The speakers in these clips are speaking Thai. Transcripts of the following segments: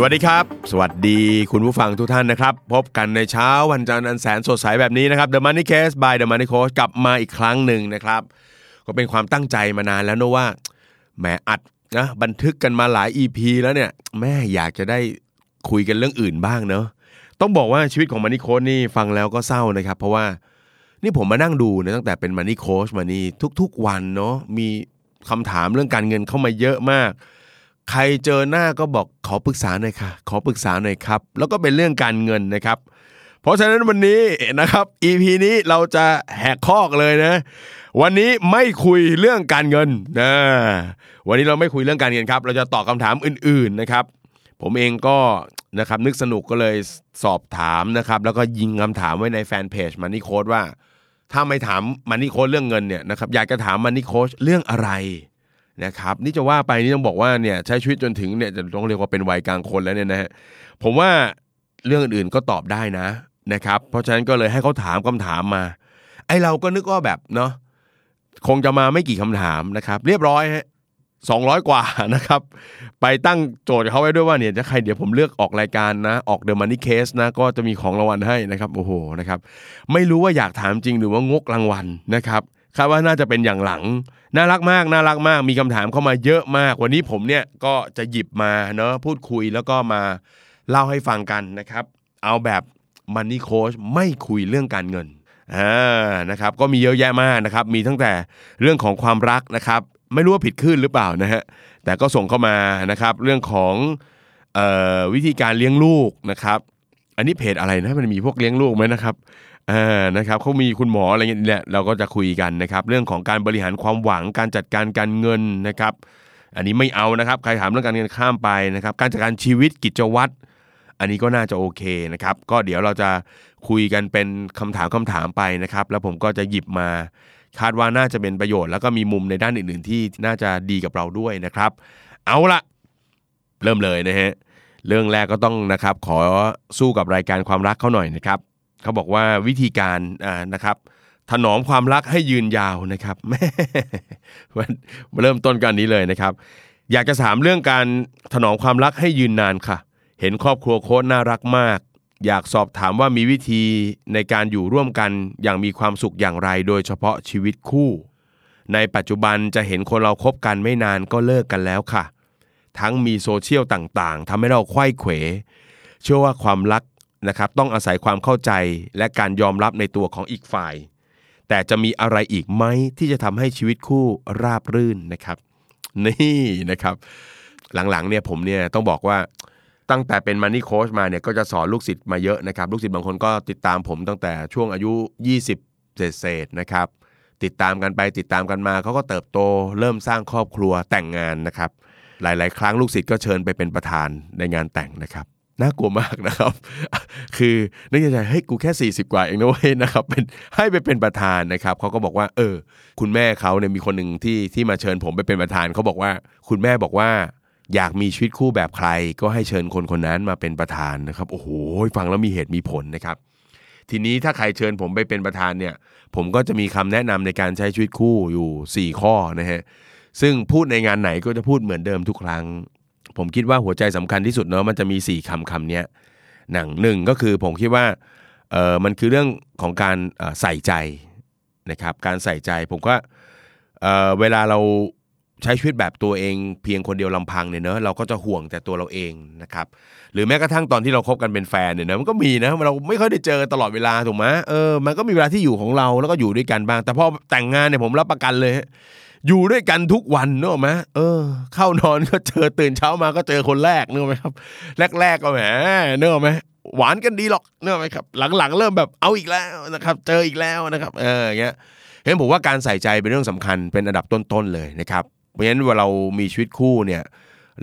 สวัสดีครับ สวัสดีคุณผู้ฟังทุกท่านนะครับ พบกันในเช้าวันจันทร์อันแสนสดใสแบบนี้นะครับ The Money Case by The Money Coach กลับมาอีกครั้งหนึ่งนะครับ ก็เป็นความตั้งใจมานานแล้วนะว่าแหมอัดนะบันทึกกันมาหลาย EP แล้วเนี่ย แม่อยากจะได้คุยกันเรื่องอื่นบ้างเนาะต้องบอกว่าชีวิตของ Money Coach นี่ฟังแล้วก็เศร้านะครับ เพราะว่านี่ผมมานั่งดูนะตั้งแต่เป็น Money Coach มานี่ทุกๆวันเนาะมีคำถามเรื่องการเงินเข้ามาเยอะมาก ใครเจอหน้าก็บอกขอปรึกษาหน่อยค่ะ ขอปรึกษาหน่อยครับ แล้วก็เป็นเรื่องการเงินนะครับ เพราะฉะนั้นวันนี้นะครับ EP นี้เราจะแหกคอกเลยนะ วันนี้ไม่คุยเรื่องการเงินนะวันนี้เราไม่คุยเรื่องการเงินครับ เราจะตอบคำถามอื่น ๆนะครับ ผมเองก็นะครับนึกสนุกก็เลยสอบถามนะครับ แล้วก็ยิงคำถามไว้ในแฟนเพจมันนี่โค้ดว่า ถ้าไม่ถามมันนี่โค้ดเรื่องเงินเนี่ยนะครับอยากจะถามมันนี่โค้ชเรื่องอะไร นะครับนี่จะว่าไปนี่ต้องบอกว่าเนี่ยใช้ชีวิตจนถึงเนี่ยจะต้องเรียกว่าเป็นวัยกลางคนแล้วเนี่ยนะฮะผมว่าเรื่องอื่นๆก็ตอบได้นะนะครับเพราะฉะนั้นก็เลยให้เขาถามคำถามมา ไอเราก็นึกว่าแบบเนาะคงจะมาไม่กี่คำถามนะครับ เรียบร้อยฮะสองร้อยกว่านะครับ ไปตั้งโจทย์เขาไว้ด้วยว่าเนี่ยจะใครเดี๋ยวผมเลือกออกรายการนะ ออกเดอะมันนี่เคสนะ ก็จะมีของรางวัลให้นะครับ โอ้โหนะครับ ไม่รู้ว่าอยากถามจริงหรือว่างกรางวัลนะครับ คาดว่าน่าจะเป็นอย่างหลัง น่ารักมากน่ารักมาก มีคำถามเข้ามาเยอะมาก วันนี้ผมเนี่ยก็จะหยิบมาเนาะพูดคุยแล้วก็มาเล่าให้ฟังกันนะครับ เอาแบบมันนี่โค้ชไม่คุยเรื่องการเงินอ่านะครับก็มีเยอะแยะมากนะครับ มีตั้งแต่เรื่องของความรักนะครับ ไม่รู้ว่าผิดขึ้นหรือเปล่านะฮะแต่ก็ส่งเข้ามานะครับ เรื่องของออวิธีการเลี้ยงลูกนะครับ อันนี้เพจอะไรนะมันมีพวกเลี้ยงลูกไหมนะครับ อ่านะครับเขามีคุณหมออะไรเงี้ยแหละเราก็จะคุยกันนะครับ เรื่องของการบริหารความหวังการจัดการการเงินนะครับ อันนี้ไม่เอานะครับใครถามเรื่องการเงินข้ามไปนะครับ การจัดการชีวิตกิจวัตรอันนี้ก็น่าจะโอเคนะครับ ก็เดี๋ยวเราจะคุยกันเป็นคำถามคำถามไปนะครับ แล้วผมก็จะหยิบมาคาดว่าน่าจะเป็นประโยชน์ แล้วก็มีมุมในด้านอื่นๆที่น่าจะดีกับเราด้วยนะครับ เอาละเริ่มเลยนะฮะเรื่องแรกก็ต้องนะครับ ขอสู้กับรายการความรักเขาหน่อยนะครับ เขาบอกว่าวิธีการนะครับถนอมความรักให้ยืนยาวนะครับแม่มันเริ่มต้นกันนี้เลยนะครับ อยากจะถามเรื่องการถนอมความรักให้ยืนนานค่ะ เห็นครอบครัวโค้ชน่ารักมาก อยากสอบถามว่ามีวิธีในการอยู่ร่วมกันอย่างมีความสุขอย่างไรโดยเฉพาะชีวิตคู่ ในปัจจุบันจะเห็นคนเราคบกันไม่นานก็เลิกกันแล้วค่ะ ทั้งมีโซเชียลต่างๆทำให้เราไขว้เขว เชื่อว่าความรัก นะครับต้องอาศัยความเข้าใจและการยอมรับในตัวของอีกฝ่าย แต่จะมีอะไรอีกไหมที่จะทำให้ชีวิตคู่ราบรื่นนะครับ นี่นะครับ หลังๆเนี่ยผมเนี่ยต้องบอกว่าตั้งแต่เป็นมันนี่โค้ชมาเนี่ยก็จะสอนลูกศิษย์มาเยอะนะครับ ลูกศิษย์บางคนก็ติดตามผมตั้งแต่ช่วงอายุ 20 เศษๆนะครับ ติดตามกันไปติดตามกันมาเขาก็เติบโต เริ่มสร้างครอบครัวแต่งงานนะครับ หลาย ๆ ครั้งลูกศิษย์ก็เชิญไปเป็นประธานในงานแต่งนะครับ น่ากลัวมากนะครับ คือนึกในใจเฮ้ยกูแค่ 40 กว่าเองนะเว้ยนะครับเป็นให้ไปเป็นประธานนะครับเขาก็บอกว่า เออ คุณแม่เขาเนี่ยมีคนหนึ่งที่ที่มาเชิญผมไปเป็นประธานเขาบอกว่า คุณแม่บอกว่าอยากมีชีวิตคู่แบบใคร ก็ให้เชิญคนคนนั้นมาเป็นประธานนะครับ โอ้โหฟังแล้วมีเหตุมีผลนะครับ ทีนี้ถ้าใครเชิญผมไปเป็นประธานเนี่ย ผมก็จะมีคำแนะนำในการใช้ชีวิตคู่อยู่ 4 ข้อนะฮะซึ่งพูดในงานไหนก็จะพูดเหมือนเดิมทุกครั้ง ผมคิดว่าหัวใจสำคัญที่สุดเนาะมันจะมี 4คำคำเนี้ยหนังหนึ่งก็คือผมคิดว่าเออมันคือเรื่องของการใส่ใจนะครับการใส่ใจผมก็เออเวลาเรา ใช้ชีวิตแบบตัวเองเพียงคนเดียวลำพังเนี่ยเนอะเราก็จะห่วงแต่ตัวเราเองนะครับหรือแม้กระทั่งตอนที่เราคบกันเป็นแฟนเนี่ยนะมันก็มีนะเราไม่ค่อยได้เจอตลอดเวลาถูกไหมเออมันก็มีเวลาที่อยู่ของเราแล้วก็อยู่ด้วยกันบ้าง แต่พอแต่งงานเนี่ยผมรับประกันเลย อยู่ด้วยกันทุกวันเนอะไหมเออ เข้านอนก็เจอตื่นเช้ามาก็เจอคนแรกเนอะไหมครับ แรก ๆก็แหมเนอะไหมหวานกันดีหรอกเนอะไหมครับ หลังๆ เริ่มแบบเอาอีกแล้วนะครับ เจออีกแล้วนะครับ เอออย่างเงี้ยเห็นผมว่าการใส่ใจเป็นเรื่องสำคัญเป็นอันดับต้นๆเลยนะครับ ราะฉะนั้นเวลาเรามีชีวิตคู่เนี่ย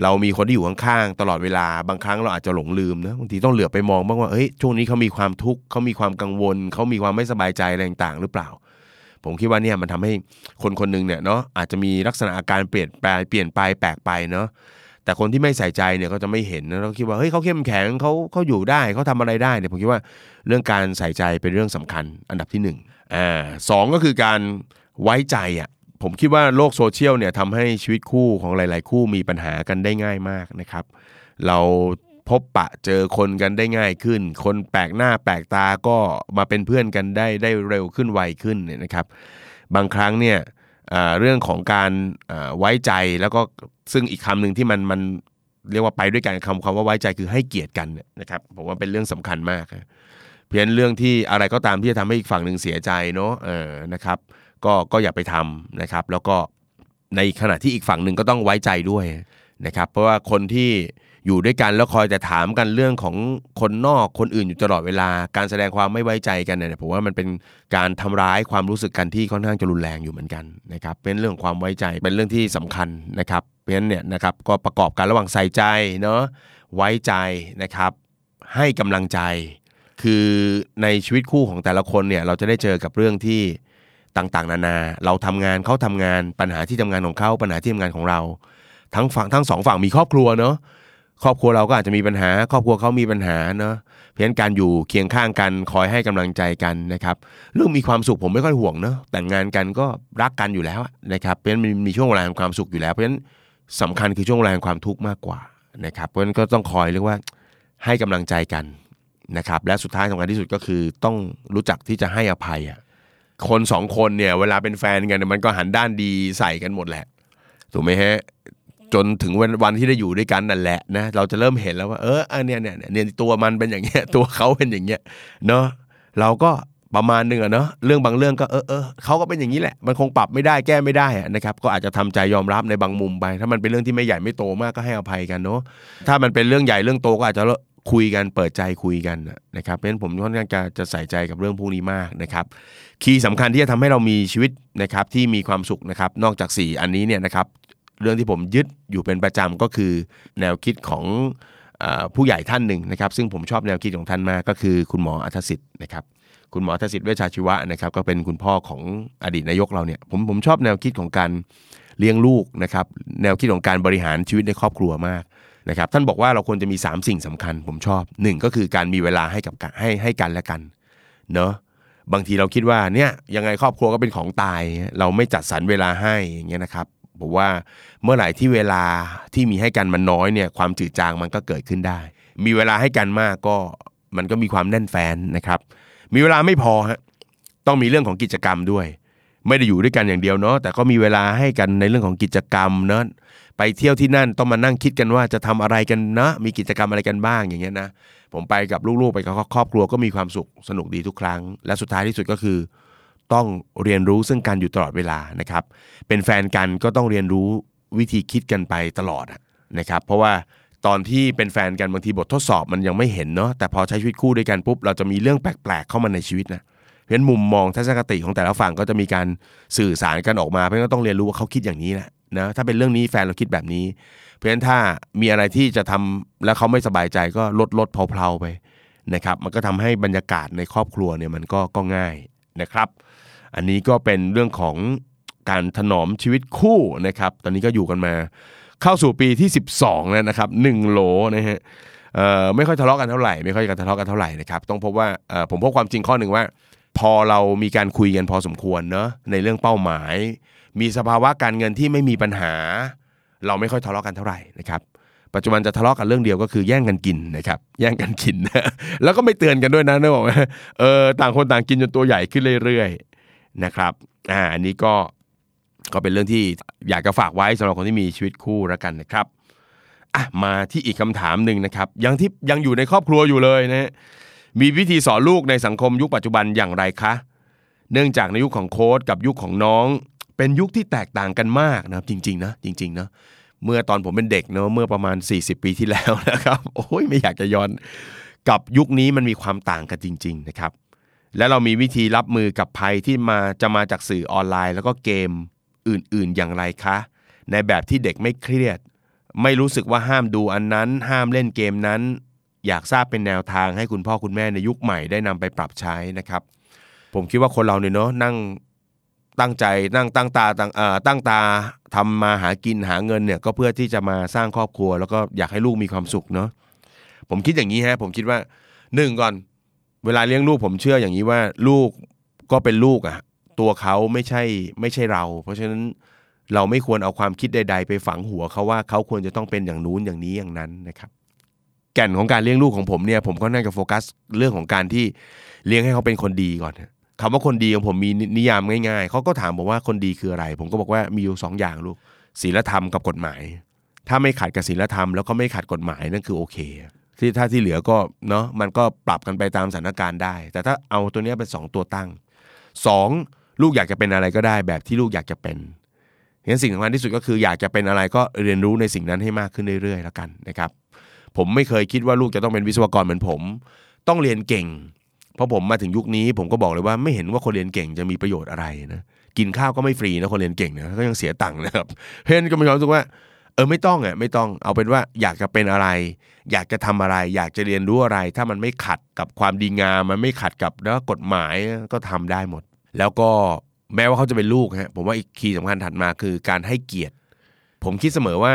เรามีคนที่อยู่ข้างๆตลอดเวลาบางครั้งเราอาจจะหลงลืมนะบางทีต้องเหลือไปมองบ้างว่าเฮ้ยช่วงนี้เขามีความทุกข์เขามีความกังวลเขามีความไม่สบายใจอะไรต่างๆหรือเปล่า ผมคิดว่าเนี่ยมันทำให้คนคนหนึ่งเนี่ยเนาะอาจจะมีลักษณะอาการเปลี่ยนแปลงเปลี่ยนไปแปลกไปเนาะแต่คนที่ไม่ใส่ใจเนี่ยก็จะไม่เห็นนะเราคิดว่าเฮ้ยเขาเข้มแข็งเขาเขาอยู่ได้เขาทำอะไรได้เนี่ยผมคิดว่าเรื่องการใส่ใจเป็นเรื่องสำคัญอันดับที่หนึ่งอ่าสองก็คือการไว้ใจอะ ผมคิดว่าโลกโซเชียลเนี่ยทำให้ชีวิตคู่ของหลาย ๆ คู่มีปัญหากันได้ง่ายมากนะครับ เราพบปะเจอคนกันได้ง่ายขึ้น คนแปลกหน้าแปลกตาก็มาเป็นเพื่อนกันได้ได้เร็วขึ้นไวขึ้นเนี่ยนะครับ บางครั้งเนี่ยเรื่องของการไว้ใจแล้วก็ซึ่งอีกคำหนึ่งที่มันมันเรียกว่าไปด้วยกันคำคำว่าไว้ใจคือให้เกียรติกันนะครับผมว่าเป็นเรื่องสำคัญมาก เพียงเรื่องที่อะไรก็ตามที่จะทำให้อีกฝั่งหนึ่งเสียใจเนาะนะครับ ก็ก็อย่าไปทำนะครับ แล้วก็ในขณะที่อีกฝั่งหนึ่งก็ต้องไว้ใจด้วยนะครับ เพราะว่าคนที่อยู่ด้วยกันแล้วคอยแต่ถามกันเรื่องของคนนอกคนอื่นอยู่ตลอดเวลา การแสดงความไม่ไว้ใจกันเนี่ยผมว่ามันเป็นการทำร้ายความรู้สึกกันที่ค่อนข้างจะรุนแรงอยู่เหมือนกันนะครับเป็นเรื่องความไว้ใจเป็นเรื่องที่สำคัญนะครับเพราะฉะนั้นเนี่ยนะครับก็ประกอบกันระหว่างใส่ใจเนาะไว้ใจนะครับ ให้กำลังใจ คือในชีวิตคู่ของแต่ละคนเนี่ยเราจะได้เจอกับเรื่องที่ ต่างๆ นานา เราทำงานเขาทำงานปัญหาที่ทำงานของเขาปัญหาที่ทำงานของเรา ทั้งฝั่งทั้งสองฝั่งมีครอบครัวเนาะครอบครัวเราก็อาจจะมีปัญหา ครอบครัวเขามีปัญหาเนาะเพราะฉะนั้นการอยู่เคียงข้างกันคอยให้กำลังใจกันนะครับเรื่องมีความสุขผมไม่ค่อยห่วงเนาะแต่งงานกันก็รักกันอยู่แล้วนะครับเพราะฉะนั้นมีช่วงเวลาแห่งความสุขอยู่แล้วเพราะฉะนั้นสำคัญคือช่วงเวลาแห่งความทุกข์มากกว่านะครับเพราะฉะนั้นก็ต้องคอยเรียกว่าให้กำลังใจกันนะครับและสุดท้ายสำคัญที่สุดก็คือต้องรู้จักที่จะให้อภัยอะ คนสองคนเนี่ยเวลาเป็นแฟนกันมันก็หันด้านดีใส่กันหมดแหละถูกไหมฮะจนถึงวันวันที่ได้อยู่ด้วยกันนั่นแหละนะเราจะเริ่มเห็นแล้วว่าเอออันเนี้ยเนี่ยเนี่ยตัวมันเป็นอย่างเงี้ยตัวเขาเป็นอย่างเงี้ยเนาะเราก็ประมาณหนึงอะเนาะเรื่องบางเรื่องก็เออเออเขาก็เป็นอย่างนี้แหละ มันคงปรับไม่ได้แก้ไม่ได้นะครับก็อาจจะทำใจยอมรับในบางมุมไป ถ้ามันเป็นเรื่องที่ไม่ใหญ่ไม่โตมากก็ให้อภัยกันเนาะถ้ามันเป็นเรื่องใหญ่เรื่องโตก็อาจจะ คุยกันเปิดใจคุยกันนะครับเพราะฉะนั้นผมค่อนข้างจะจะใส่ใจกับเรื่องพวกนี้มากนะครับคีย์สำคัญที่จะทำให้เรามีชีวิตนะครับที่มีความสุขนะครับนอกจาก 4 อันนี้เนี่ยนะครับเรื่องที่ผมยึดอยู่เป็นประจำก็คือแนวคิดของอผู้ใหญ่ท่านหนึ่งนะครับ ซึ่งผมชอบแนวคิดของท่านมากก็คือคุณหมออัธสิทธิ์นะครับคุณหมออัธสิทธิ์เวชชาชีวะนะครับก็เป็นคุณพ่อของอดีตนายกเราเนี่ยผมผมชอบแนวคิดของการเลี้ยงลูกนะครับแนวคิดของการบริหารชีวิตในครอบครัวมาก นะครับท่านบอกว่าเราควรจะมี 3 สิ่งสำคัญผมชอบหนึ่งก็คือการมีเวลาให้กับให้ให้กันและกันเนาะบางทีเราคิดว่าเนี่ยยังไงครอบครัวก็เป็นของตาย เราไม่จัดสรรเวลาให้อย่างเงี้ยนะครับผมว่าเมื่อไหร่ที่เวลาที่มีให้กันมันน้อยเนี่ยความจืดจางมันก็เกิดขึ้นได้ มีเวลาให้กันมากก็มันก็มีความแน่นแฟนนะครับ มีเวลาไม่พอฮะต้องมีเรื่องของกิจกรรมด้วย ไม่ได้อยู่ด้วยกันอย่างเดียวเนาะแต่ก็มีเวลาให้กันในเรื่องของกิจกรรมเนาะไปเที่ยวที่นั่นต้องมานั่งคิดกันว่าจะทำอะไรกันนะมีกิจกรรมอะไรกันบ้างอย่างเงี้ยนะผมไปกับลูกๆไปกับครอบครัวก็มีความสุขสนุกดีทุกครั้ง และสุดท้ายที่สุดก็คือ ต้องเรียนรู้ซึ่งกันอยู่ตลอดเวลานะครับ เป็นแฟนกันก็ต้องเรียนรู้วิธีคิดกันไปตลอดนะครับ เพราะว่าตอนที่เป็นแฟนกันบางทีบททดสอบมันยังไม่เห็นเนาะแต่พอใช้ชีวิตคู่ด้วยกันปุ๊บเราจะมีเรื่องแปลกๆเข้ามาในชีวิตนะ เพราะฉะนั้นมุมมองทัศนคติของแต่ละฝั่งก็จะมีการสื่อสารกันออกมา เพราะฉะนั้นก็ต้องเรียนรู้ว่าเขาคิดอย่างนี้แหละนะถ้าเป็นเรื่องนี้แฟนเราคิดแบบนี้ เพราะฉะนั้นถ้ามีอะไรที่จะทำแล้วเขาไม่สบายใจก็ลดลดเพลาๆไปนะครับมันก็ทำให้บรรยากาศในครอบครัวเนี่ยมันก็ก็ง่ายนะครับ อันนี้ก็เป็นเรื่องของการถนอมชีวิตคู่นะครับ ตอนนี้ก็อยู่กันมาเข้าสู่ปีที่ 12 แล้วนะครับ1โหลนะฮะไม่ค่อยทะเลาะกันเท่าไหร่ไม่ค่อยกันทะเลาะกันเท่าไหร่นะครับต้องพบว่าผมพบความจริงข้อหนึ่งว่า พอเรามีการคุยกันพอสมควรเนอะในเรื่องเป้าหมาย มีสภาวะการเงินที่ไม่มีปัญหา เราไม่ค่อยทะเลาะกันเท่าไหร่นะครับปัจจุบันจะทะเลาะกันเรื่องเดียวก็คือแย่งกันกินนะครับแย่งกันกิน แล้วก็ไม่เตือนกันด้วยนะนึกออกไหมเออต่างคนต่างกินจนตัวใหญ่ขึ้นเรื่อยๆนะครับอ่าอันนี้ก็ก็เป็นเรื่องที่อยากจะฝากไว้สำหรับคนที่มีชีวิตคู่แล้วกันนะครับอะมาที่อีกคำถามหนึ่งนะครับยังที่ยังอยู่ในครอบครัวอยู่เลยนะ มีวิธีสอนลูกในสังคมยุคปัจจุบันอย่างไรคะ เนื่องจากในยุคของโค้ดกับยุคของน้อง เป็นยุคที่แตกต่างกันมากนะครับจริงๆนะจริงๆนะเมื่อตอนผมเป็นเด็กเนอะเมื่อประมาณ 40 ปีที่แล้วนะครับโอ้ยไม่อยากจะย้อนกับยุคนี้มันมีความต่างกันจริง ๆนะครับ และเรามีวิธีรับมือกับภัยที่มาจะมาจากสื่อออนไลน์ แล้วก็เกมอื่นๆอย่างไรคะ ในแบบที่เด็กไม่เครียด ไม่รู้สึกว่าห้ามดูอันนั้น ห้ามเล่นเกมนั้น อยากทราบเป็นแนวทางให้คุณพ่อคุณแม่ในยุคใหม่ได้นำไปปรับใช้นะครับ ผมคิดว่าคนเราเนี่ยเนาะนั่งตั้งใจนั่งตั้งตาตั้งเอ่อตั้งตาทำมาหากินหาเงินเนี่ยก็เพื่อที่จะมาสร้างครอบครัว แล้วก็อยากให้ลูกมีความสุขเนาะผมคิดอย่างนี้ฮะผมคิดว่าหนึ่งก่อน เวลาเลี้ยงลูกผมเชื่ออย่างนี้ว่าลูกก็เป็นลูกอะตัวเขาไม่ใช่ไม่ใช่เรา เพราะฉะนั้นเราไม่ควรเอาความคิดใด ๆ ไปฝังหัวเขาว่าเขาควรจะต้องเป็นอย่างนู้นอย่างนี้อย่างนั้นนะครับ แก่นของการเลี้ยงลูกของผมเนี่ยผมก็น่าจะโฟกัสเรื่องของการที่เลี้ยงให้เขาเป็นคนดีก่อนคำว่าคนดีของผมมีนิยามง่ายๆเขาก็ถามผมว่าคนดีคืออะไร ผมก็บอกว่ามีอยู่สองอย่างลูกศีลธรรมกับกฎหมาย ถ้าไม่ขัดกับศีลธรรมแล้วก็ไม่ขัดกฎหมายนั่นคือโอเคที่ถ้าที่เหลือก็เนาะมันก็ปรับกันไปตามสถานการณ์ได้ แต่ถ้าเอาตัวเนี้ยเป็นสองตัวตั้งสองลูกอยากจะเป็นอะไรก็ได้แบบที่ลูกอยากจะเป็นเห็นสิ่งสำคัญที่สุดก็คืออยากจะเป็นอะไรก็เรียนรู้ในสิ่งนั้นให้มากขึ้นเรื่อยๆแล้วกันนะครับ ผมไม่เคยคิดว่าลูกจะต้องเป็นวิศวกรเหมือนผม ต้องเรียนเก่งเพราะผมมาถึงยุคนี้ผมก็บอกเลยว่าไม่เห็นว่าคนเรียนเก่งจะมีประโยชน์อะไรนะกินข้าวก็ไม่ฟรีนะคนเรียนเก่งนะก็ยังเสียตังค์นะครับเพราะฉะนั้นก็มีความรู้สึกว่าเออไม่ต้องอะไม่ต้องเอาเป็นว่าอยากจะเป็นอะไร อยากจะทำอะไร อยากจะเรียนรู้อะไร ถ้ามันไม่ขัดกับความดีงามมันไม่ขัดกับแล้วกฎหมายก็ทำได้หมด แล้วก็แม้ว่าเขาจะเป็นลูกฮะผมว่าอีกคีย์สำคัญถัดมาคือการให้เกียรติ ผมคิดเสมอว่า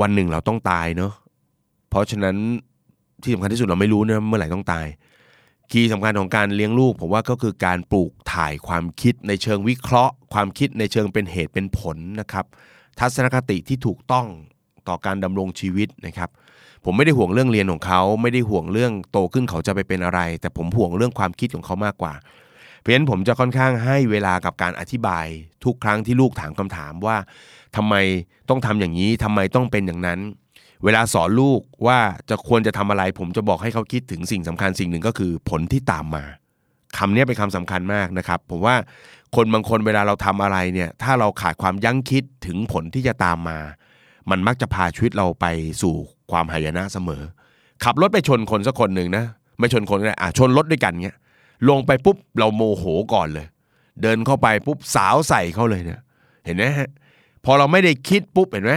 วันหนึ่งเราต้องตายเนาะ เพราะฉะนั้นที่สำคัญที่สุดเราไม่รู้นะเมื่อไหร่ต้องตาย คีย์สำคัญของการเลี้ยงลูก ผมว่าก็คือการปลูกถ่ายความคิดในเชิงวิเคราะห์ ความคิดในเชิงเป็นเหตุเป็นผลนะครับ ทัศนคติที่ถูกต้องต่อการดำรงชีวิตนะครับผมไม่ได้ห่วงเรื่องเรียนของเขา ไม่ได้ห่วงเรื่องโตขึ้นเขาจะไปเป็นอะไร แต่ผมห่วงเรื่องความคิดของเขามากกว่า เพราะฉะนั้นผมจะค่อนข้างให้เวลากับการอธิบาย ทุกครั้งที่ลูกถามคำถามว่าทำไมต้องทำอย่างนี้ทำไมต้องเป็นอย่างนั้น เวลาสอนลูกว่าจะควรจะทำอะไร ผมจะบอกให้เขาคิดถึงสิ่งสำคัญสิ่งหนึ่งก็คือผลที่ตามมาคำนี้เป็นคำสำคัญมากนะครับ ผมว่าคนบางคนเวลาเราทำอะไรเนี่ยถ้าเราขาดความยั้งคิดถึงผลที่จะตามมา มันมักจะพาชีวิตเราไปสู่ความหายนะเสมอ ขับรถไปชนคนสักคนหนึ่งนะไม่ชนคนก็ได้อะชนรถด้วยกันเงี้ยลงไปปุ๊บเราโมโหก่อนเลย เดินเข้าไปปุ๊บสาวใส่เขาเลยเนี่ยเห็นไหมฮะพอเราไม่ได้คิดปุ๊บเห็นไหม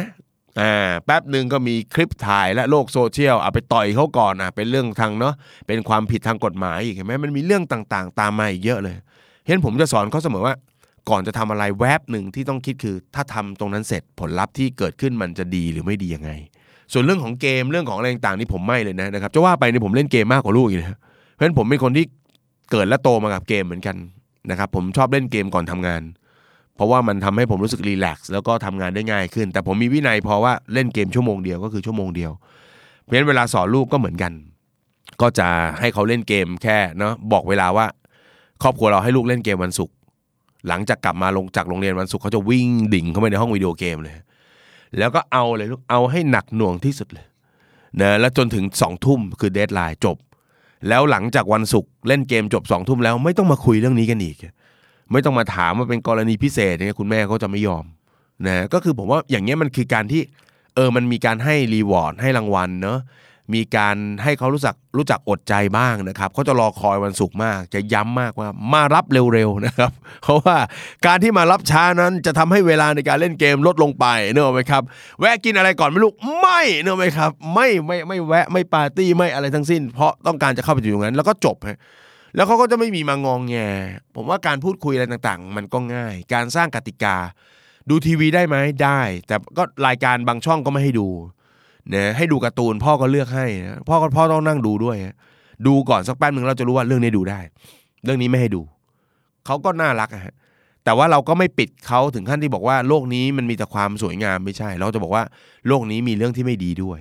อ่าแป๊บหนึ่งก็มีคลิปถ่ายและโลกโซเชียลเอาไปต่อยเขาก่อนอะเป็นเรื่องทางเนาะเป็นความผิดทางกฎหมายอีกเห็นไหมมันมีเรื่องต่างๆ ตามมาอีกเยอะเลย เห็นผมจะสอนเขาเสมอว่า ก่อนจะทำอะไรแวบหนึ่งที่ต้องคิดคือ ถ้าทำตรงนั้นเสร็จผลลัพธ์ที่เกิดขึ้นมันจะดีหรือไม่ดียังไง ส่วนเรื่องของเกมเรื่องของอะไรต่างๆนี่ผมไม่เลยนะนะครับจะว่าไปนี่ผมเล่นเกมมากกว่าลูกอีกนะเพราะฉะนั้นผมเป็นคนที่เกิดและโตมากับเกมเหมือนกันนะครับผมชอบเล่นเกมก่อนทำงาน ราะว่ามันทำให้ผมรู้สึกรีแลกซ์แล้วก็ทำงานได้ง่ายขึ้น แต่ผมมีวินัยพอว่าเล่นเกมชั่วโมงเดียวก็คือชั่วโมงเดียว เพราะฉะนั้นเวลาสอนลูกก็เหมือนกัน ก็จะให้เขาเล่นเกมแค่เนาะบอกเวลาว่า ครอบครัวเราให้ลูกเล่นเกมวันศุกร์หลังจากกลับมาลงจากโรงเรียนวันศุกร์เขาจะวิ่งดิ่งเข้าไปในห้องวิดีโอเกมเลย แล้วก็เอาเลยลูกเอาให้หนักหน่วงที่สุดเลยนะแล้วจนถึงสองทุ่มคือ deadline จบ แล้วหลังจากวันศุกร์เล่นเกมจบสองทุ่มแล้วไม่ต้องมาคุยเรื่องนี้กันอีก ไม่ต้องมาถามว่าเป็นกรณีพิเศษเนี่ยคุณแม่เขาจะไม่ยอมนะก็คือผมว่าอย่างเงี้ยมันคือการที่เออมันมีการให้ reward ให้รางวัลเนาะมีการให้เขารู้จักรู้จักอดใจบ้างนะครับเขาจะรอคอยวันศุกร์มาก จะย้ำมากว่ามารับเร็วๆนะครับ เพราะว่าการที่มารับช้านั้นจะทำให้เวลาในการเล่นเกมลดลงไปเนอะไหมครับแวะกินอะไรก่อนไหม่ลูกไม่เนอะไหมครับ ไม่ไม่ไม่แวะไม่ปาร์ตี้ไม่อะไรทั้งสิ้น เพราะต้องการจะเข้าไปอยู่ตรงนั้น แล้วก็จบฮะ แล้วเขาก็จะไม่มีมางองแง ผมว่าการพูดคุยอะไรต่างๆ มันก็ง่าย การสร้างกติกา ดูทีวีได้ไหมได้ แต่ก็รายการบางช่องก็ไม่ให้ดูนะให้ดูการ์ตูนพ่อก็เลือกให้นะพ่อก็พ่อต้องนั่งดูด้วย ดูก่อนสักแป๊บหนึ่งเราจะรู้ว่าเรื่องนี้ดูได้ เรื่องนี้ไม่ให้ดูเขาก็น่ารักอะฮะแต่ว่าเราก็ไม่ปิดเขาถึงขั้นที่บอกว่าโลกนี้มันมีแต่ความสวยงามไม่ใช่ เราจะบอกว่าโลกนี้มีเรื่องที่ไม่ดีด้วย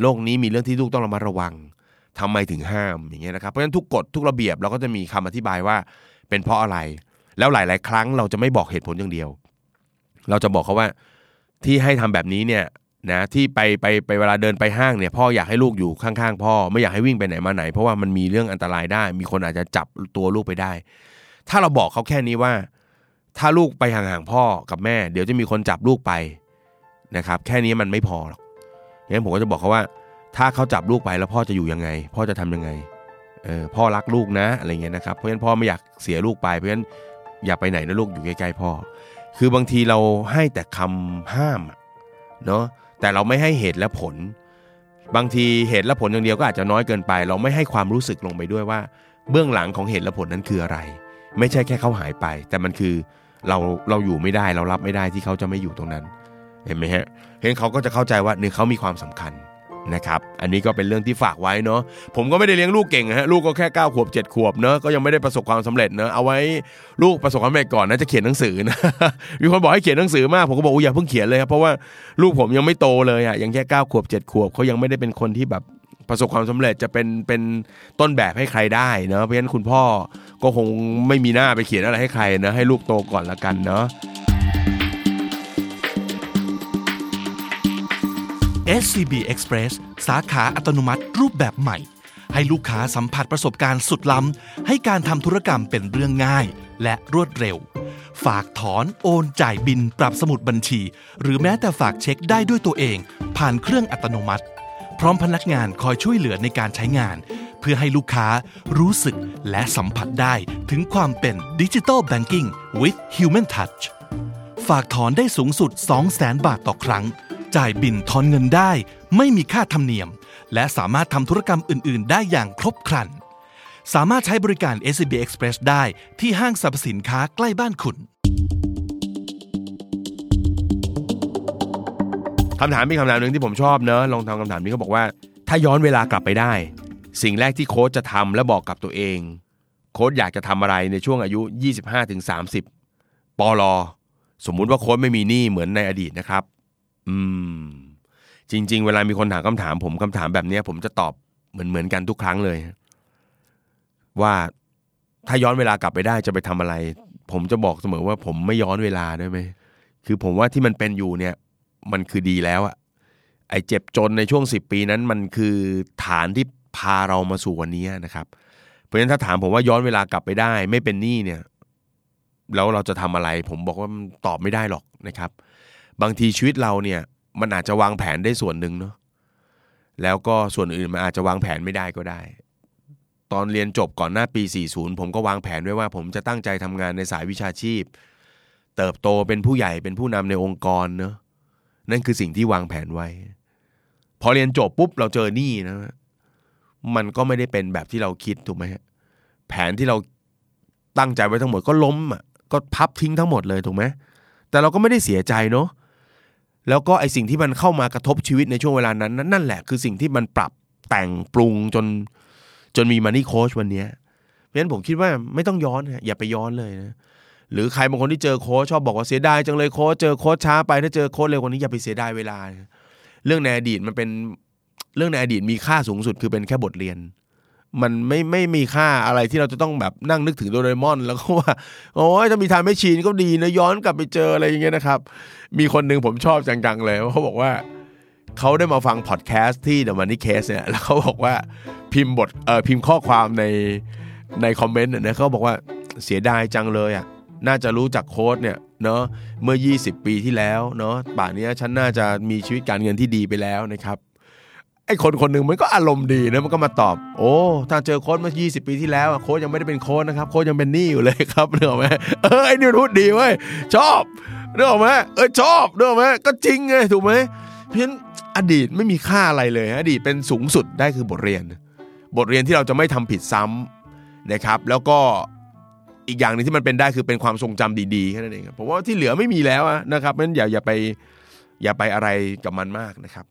โลกนี้มีเรื่องที่ลูกต้องระมัดระวัง ทำไมถึงห้ามอย่างเงี้ยนะครับเพราะฉะนั้นทุกกฎทุกระเบียบเราก็จะมีคำอธิบายว่าเป็นเพราะอะไร แล้วหลาย ๆ ครั้งเราจะไม่บอกเหตุผลอย่างเดียว เราจะบอกเขาว่าที่ให้ทำแบบนี้เนี่ยนะที่ไปไปไปเวลาเดินไปห้างเนี่ยพ่ออยากให้ลูกอยู่ข้างๆ พ่อไม่อยากให้วิ่งไปไหนมาไหน เพราะว่ามันมีเรื่องอันตรายได้ มีคนอาจจะจับตัวลูกไปได้ ถ้าเราบอกเขาแค่นี้ว่า ถ้าลูกไปห่างๆพ่อกับแม่ เดี๋ยวจะมีคนจับลูกไปนะครับ แค่นี้มันไม่พอหรอกงั้นผมก็จะบอกเขาว่า ถ้าเขาจับลูกไปแล้วพ่อจะอยู่ยังไง พ่อจะทำยังไงเออพ่อรักลูกนะอะไรเงี้ยนะครับเพราะฉะนั้นพ่อไม่อยากเสียลูกไปเพราะฉะนั้นอย่าไปไหนนะลูกอยู่ใกล้ๆพ่อ คือบางทีเราให้แต่คำห้ามเนาะแต่เราไม่ให้เหตุและผล บางทีเหตุและผลอย่างเดียวก็อาจจะน้อยเกินไป เราไม่ให้ความรู้สึกลงไปด้วยว่า เบื้องหลังของเหตุและผลนั้นคืออะไร ไม่ใช่แค่เขาหายไป แต่มันคือเราเราอยู่ไม่ได้เรารับไม่ได้ที่เขาจะไม่อยู่ตรงนั้น เห็นไหมฮะเห็นเขาก็จะเข้าใจว่าหนึ่งเขามีความสำคัญ นะครับอันนี้ก็เป็นเรื่องที่ฝากไว้เนาะผมก็ไม่ได้เลี้ยงลูกเก่งฮะลูกก็แค่9ขวบ7ขวบเนาะก็ยังไม่ได้ประสบความสำเร็จเนาะเอาไว้ลูกประสบความสำเร็จก่อนนะจะเขียนหนังสือนะมีคนบอกให้เขียนหนังสือมากผมก็บอกอย่าเพิ่งเขียนเลยครับเพราะว่าลูกผมยังไม่โตเลยอะยังแค่9ขวบ7ขวบเขายังไม่ได้เป็นคนที่แบบประสบความสำเร็จจะเป็นเป็นต้นแบบให้ใครได้เนาะเพราะฉะนั้นคุณพ่อก็คงไม่มีหน้าไปเขียนอะไรให้ใครนะให้ลูกโตก่อนละกันเนาะ SCB Express สาขาอัตโนมัติรูปแบบใหม่ ให้ลูกค้าสัมผัสประสบการณ์สุดล้ำ ให้การทำธุรกรรมเป็นเรื่องง่าย และรวดเร็ว ฝากถอนโอนจ่ายบินปรับสมุดบัญชี หรือแม้แต่ฝากเช็คได้ด้วยตัวเอง ผ่านเครื่องอัตโนมัติ พร้อมพนักงานคอยช่วยเหลือในการใช้งาน เพื่อให้ลูกค้ารู้สึกและสัมผัสได้ถึงความเป็นดิจิ t a ลแบงกิ้ง with Human Touch ฝากถอนได้สูงสุด 200,000 บาทต่อครั้ง จ่ายบินทอนเงินได้ ไม่มีค่าธรรมเนียม และสามารถทำธุรกรรมอื่น ๆ ได้อย่างครบครัน สามารถใช้บริการ SCB Express ได้ที่ห้างสรรพสินค้าใกล้บ้านคุณคำถามมีคำถามหนึ่งที่ผมชอบเนอะลองทำคำถามนี้เขาบอกว่า ถ้าย้อนเวลากลับไปได้ สิ่งแรกที่โค้ชจะทำและบอกกับตัวเอง โค้ชอยากจะทำอะไรในช่วงอายุ 25-30ปอลอสมมุติว่าโค้ชไม่มีหนี้เหมือนในอดีตนะครับ อืม จริง ๆ เวลามีคนถามคำถาม ผมคำถามแบบนี้ผมจะตอบเหมือนเหมือนกันทุกครั้งเลย ว่าถ้าย้อนเวลากลับไปได้จะไปทำอะไร ผมจะบอกเสมอว่าผมไม่ย้อนเวลาได้ไหมคือผมว่าที่มันเป็นอยู่เนี่ย มันคือดีแล้วอะไอ้เจ็บจนในช่วงสิบปีนั้นมันคือฐานที่พาเรามาสู่วันนี้นะครับ เพราะฉะนั้นถ้าถามผมว่าย้อนเวลากลับไปได้ ไม่เป็นหนี้เนี่ย แล้วเราจะทำอะไร ผมบอกว่าตอบไม่ได้หรอกนะครับ บางทีชีวิตเราเนี่ยมันอาจจะวางแผนได้ส่วนหนึ่งเนาะแล้วก็ส่วนอื่นมันอาจจะวางแผนไม่ได้ก็ได้ ตอนเรียนจบก่อนหน้าปี 40 ผมก็วางแผนไว้ว่า ผมจะตั้งใจทำงานในสายวิชาชีพ เติบโตเป็นผู้ใหญ่เป็นผู้นำในองค์กรเนาะนั่นคือสิ่งที่วางแผนไว้ พอเรียนจบปุ๊บเราเจอหนี้นะมันก็ไม่ได้เป็นแบบที่เราคิดถูกไหมฮะแผนที่เราตั้งใจไว้ทั้งหมดก็ล้มอะก็พับทิ้งทั้งหมดเลยถูกไหมแต่เราก็ไม่ได้เสียใจเนาะ แล้วก็ไอสิ่งที่มันเข้ามากระทบชีวิตในช่วงเวลานั้น นั่นแหละคือสิ่งที่มันปรับแต่งปรุงจนจนมีมันนี่โค้ชวันนี้เพราะฉะนั้นผมคิดว่าไม่ต้องย้อนนะอย่าไปย้อนเลยนะหรือใครบางคนที่เจอโค้ชชอบบอกว่าเสียดายจังเลยโค้ชเจอโค้ชช้าไปถ้าเจอโค้ชเร็วกว่านี้อย่าไปเสียดายเวลา เรื่องในอดีตมันเป็นเรื่องในอดีตมีค่าสูงสุดคือเป็นแค่บทเรียน มันไม่ไม่มีค่าอะไรที่เราจะต้องแบบนั่งนึกถึงโดเรมอน แล้วก็ว่าโอ้ยถ้ามีทางไม่ชีนก็ดีนะย้อนกลับไปเจออะไรอย่างเงี้ยนะครับ มีคนหนึ่งผมชอบจังๆเลยเขาบอกว่าเขาได้มาฟังพอดแคสต์ที่ The Money Case เนี่ยแล้วเขาบอกว่าพิมพ์บทเอ่อพิมพ์ข้อความในในคอมเมนต์เนี่ยเขาบอกว่าเสียดายจังเลยอะน่าจะรู้จักโค้ดเนี่ยเนาะเมื่อ 20 ปีที่แล้วเนาะป่านนี้ฉันน่าจะมีชีวิตการเงินที่ดีไปแล้วนะครับ ไอ้คนคนหนึ่งมันก็อารมณ์ดีนะมันก็มาตอบ โอ้ถ้าเจอโค้ดเมื่อ 20 ปีที่แล้วโค้ดยังไม่ได้เป็นโค้ดนะครับโค้ดยังเป็นหนี้อยู่เลยครับเรื่องไหมเออไอ้นี่พูดดีเว้ยชอบเรื่องไหมเออชอบเรื่องไหมก็จริงไงถูกไหมเพราะฉะนั้นอดีตไม่มีค่าอะไรเลยอดีตเป็นสูงสุดได้คือบทเรียน บทเรียนที่เราจะไม่ทำผิดซ้ำนะครับ แล้วก็อีกอย่างหนึงที่มันเป็นได้คือเป็นความทรงจำดีๆแค่นั้นเองผมว่าที่เหลือไม่มีแล้วอะนะครับเพราะฉะนั้นอย่าอย่าไปอย่าไปอะไรกับมันมากนะครับ